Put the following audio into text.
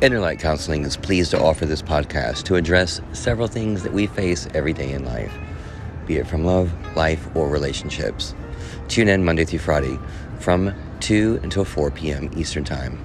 Innerlight Counseling is pleased to offer this podcast to address several things that we face every day in life, be it from love, life, or relationships. Tune in Monday through Friday from 2 until 4 p.m. Eastern Time.